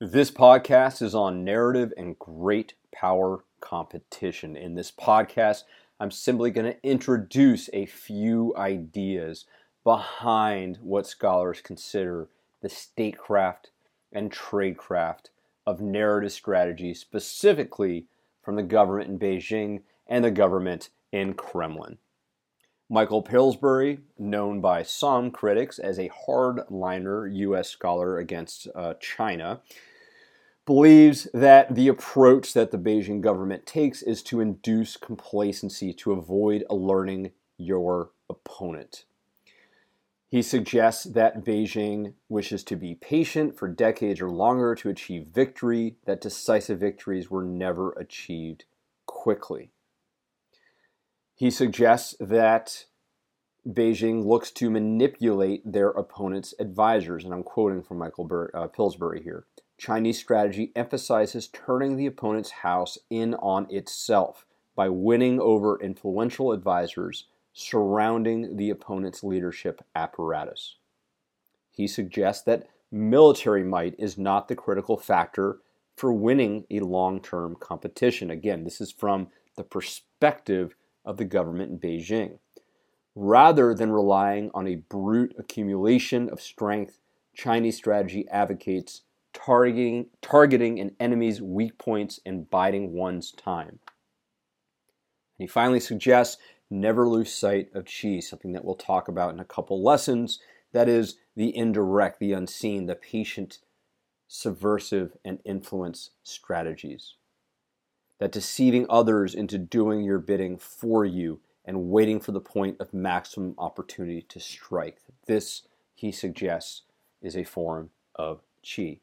This podcast is on narrative and great power competition. In this podcast, I'm simply going to introduce a few ideas behind what scholars consider the statecraft and tradecraft of narrative strategy, specifically from the government in Beijing and the government in Kremlin. Michael Pillsbury, known by some critics as a hardliner U.S. scholar against uh, China, believes that the approach that the Beijing government takes is to induce complacency to avoid alerting your opponent. He suggests that Beijing wishes to be patient for decades or longer to achieve victory, that decisive victories were never achieved quickly. He suggests that Beijing looks to manipulate their opponent's advisors, and I'm quoting from Michael Bur- uh, Pillsbury here. Chinese strategy emphasizes turning the opponent's house in on itself by winning over influential advisors surrounding the opponent's leadership apparatus. He suggests that military might is not the critical factor for winning a long term competition. Again, this is from the perspective of the government in Beijing. Rather than relying on a brute accumulation of strength, Chinese strategy advocates targeting, targeting an enemy's weak points and biding one's time. And he finally suggests never lose sight of qi, something that we'll talk about in a couple lessons. That is the indirect, the unseen, the patient, subversive, and influence strategies that deceiving others into doing your bidding for you and waiting for the point of maximum opportunity to strike. This, he suggests, is a form of qi.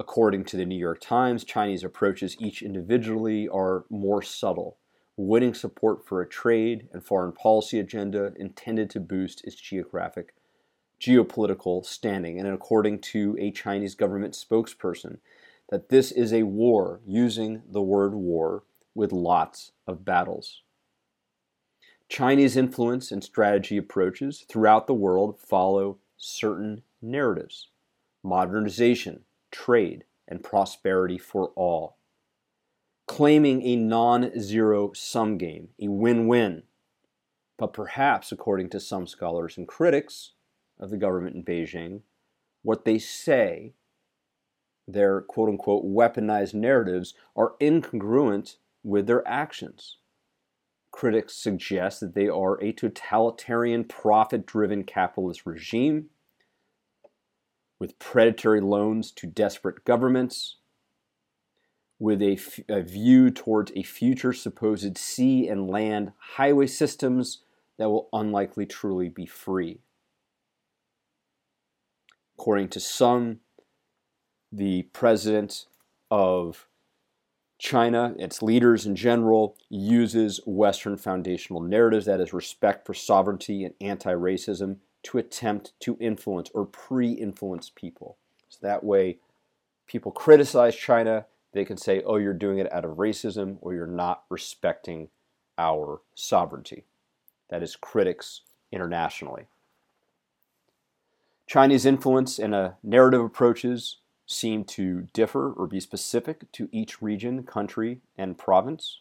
According to the New York Times, Chinese approaches each individually are more subtle, winning support for a trade and foreign policy agenda intended to boost its geographic geopolitical standing. And according to a Chinese government spokesperson, that this is a war, using the word war with lots of battles. Chinese influence and strategy approaches throughout the world follow certain narratives modernization, trade, and prosperity for all. Claiming a non zero sum game, a win win. But perhaps, according to some scholars and critics of the government in Beijing, what they say their quote unquote weaponized narratives are incongruent with their actions. Critics suggest that they are a totalitarian, profit driven capitalist regime with predatory loans to desperate governments, with a, f- a view towards a future supposed sea and land highway systems that will unlikely truly be free. According to some, the president of China, its leaders in general, uses Western foundational narratives, that is, respect for sovereignty and anti racism, to attempt to influence or pre influence people. So that way, people criticize China, they can say, oh, you're doing it out of racism or you're not respecting our sovereignty. That is critics internationally. Chinese influence and uh, narrative approaches seem to differ or be specific to each region, country, and province.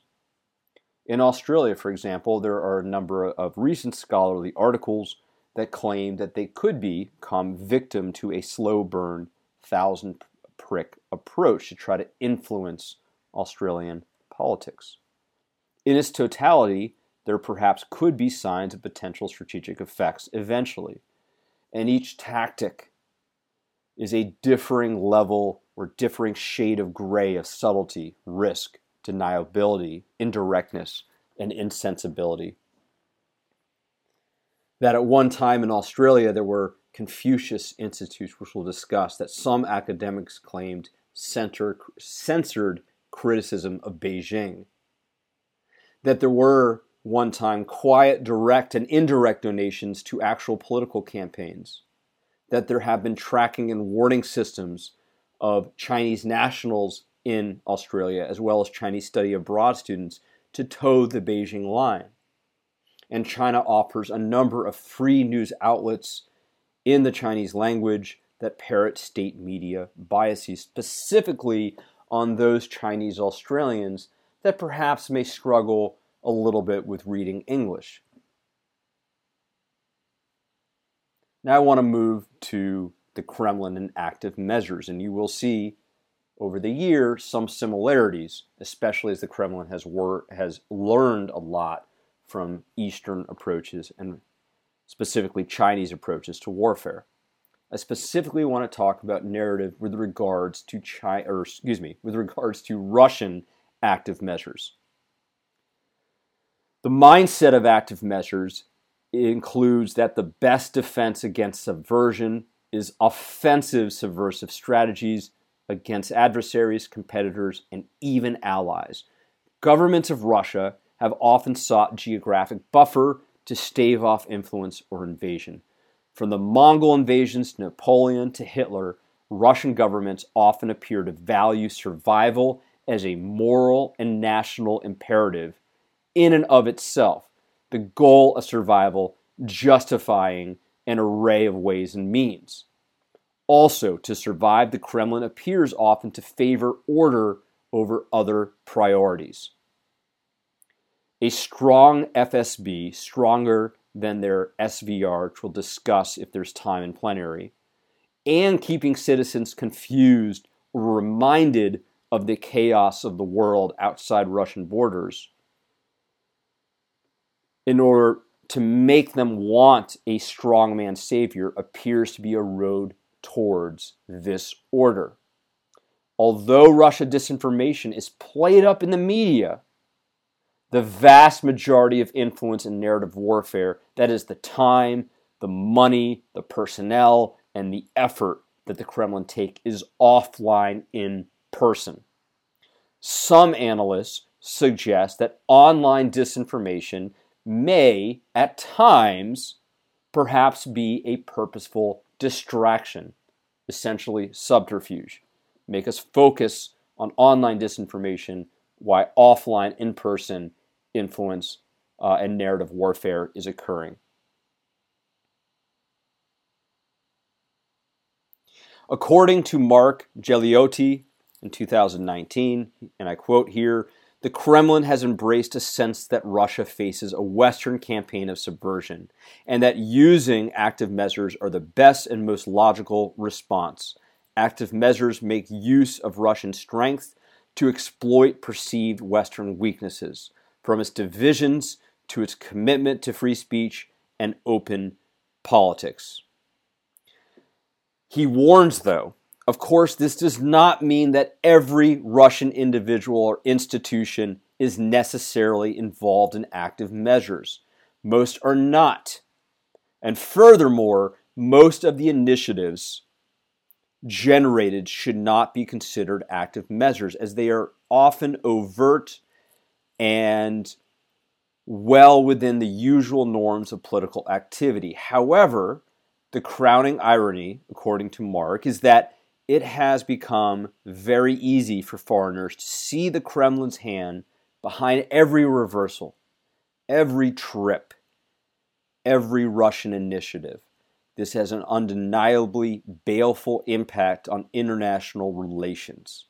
In Australia, for example, there are a number of recent scholarly articles that claim that they could become victim to a slow burn, thousand prick approach to try to influence Australian politics. In its totality, there perhaps could be signs of potential strategic effects eventually, and each tactic is a differing level or differing shade of gray of subtlety, risk, deniability, indirectness, and insensibility. That at one time in Australia there were Confucius institutes, which we'll discuss, that some academics claimed center, censored criticism of Beijing. That there were one time quiet, direct, and indirect donations to actual political campaigns that there have been tracking and warning systems of Chinese nationals in Australia, as well as Chinese study abroad students, to toe the Beijing line. And China offers a number of free news outlets in the Chinese language that parrot state media biases, specifically on those Chinese Australians that perhaps may struggle a little bit with reading English. Now I want to move to the Kremlin and active measures, and you will see over the year some similarities, especially as the Kremlin has wor- has learned a lot from Eastern approaches and specifically Chinese approaches to warfare. I specifically want to talk about narrative with regards to China, or excuse me, with regards to Russian active measures. The mindset of active measures includes that the best defense against subversion is offensive subversive strategies against adversaries, competitors, and even allies. Governments of Russia have often sought geographic buffer to stave off influence or invasion. From the Mongol invasions to Napoleon to Hitler, Russian governments often appear to value survival as a moral and national imperative in and of itself, the goal of survival justifying an array of ways and means. Also, to survive, the Kremlin appears often to favor order over other priorities. A strong FSB, stronger than their SVR, which we'll discuss if there's time in plenary, and keeping citizens confused or reminded of the chaos of the world outside Russian borders in order to make them want a strongman savior appears to be a road towards this order. Although Russia disinformation is played up in the media, the vast majority of influence in narrative warfare, that is the time, the money, the personnel, and the effort that the Kremlin take is offline in person. Some analysts suggest that online disinformation may, at times, perhaps be a purposeful distraction, essentially subterfuge. Make us focus on online disinformation why offline, in person influence uh, and narrative warfare is occurring. According to Mark Galeotti in 2019, and I quote here, the Kremlin has embraced a sense that Russia faces a Western campaign of subversion, and that using active measures are the best and most logical response. Active measures make use of Russian strength to exploit perceived Western weaknesses, from its divisions to its commitment to free speech and open politics. He warns, though, of course, this does not mean that every Russian individual or institution is necessarily involved in active measures. Most are not. And furthermore, most of the initiatives generated should not be considered active measures as they are often overt and well within the usual norms of political activity. However, the crowning irony, according to Mark, is that it has become very easy for foreigners to see the Kremlin's hand behind every reversal, every trip, every Russian initiative. This has an undeniably baleful impact on international relations,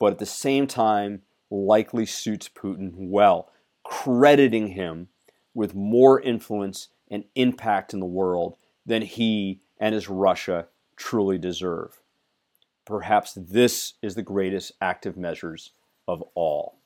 but at the same time, likely suits Putin well, crediting him with more influence and impact in the world than he and his Russia truly deserve. Perhaps this is the greatest active measures of all.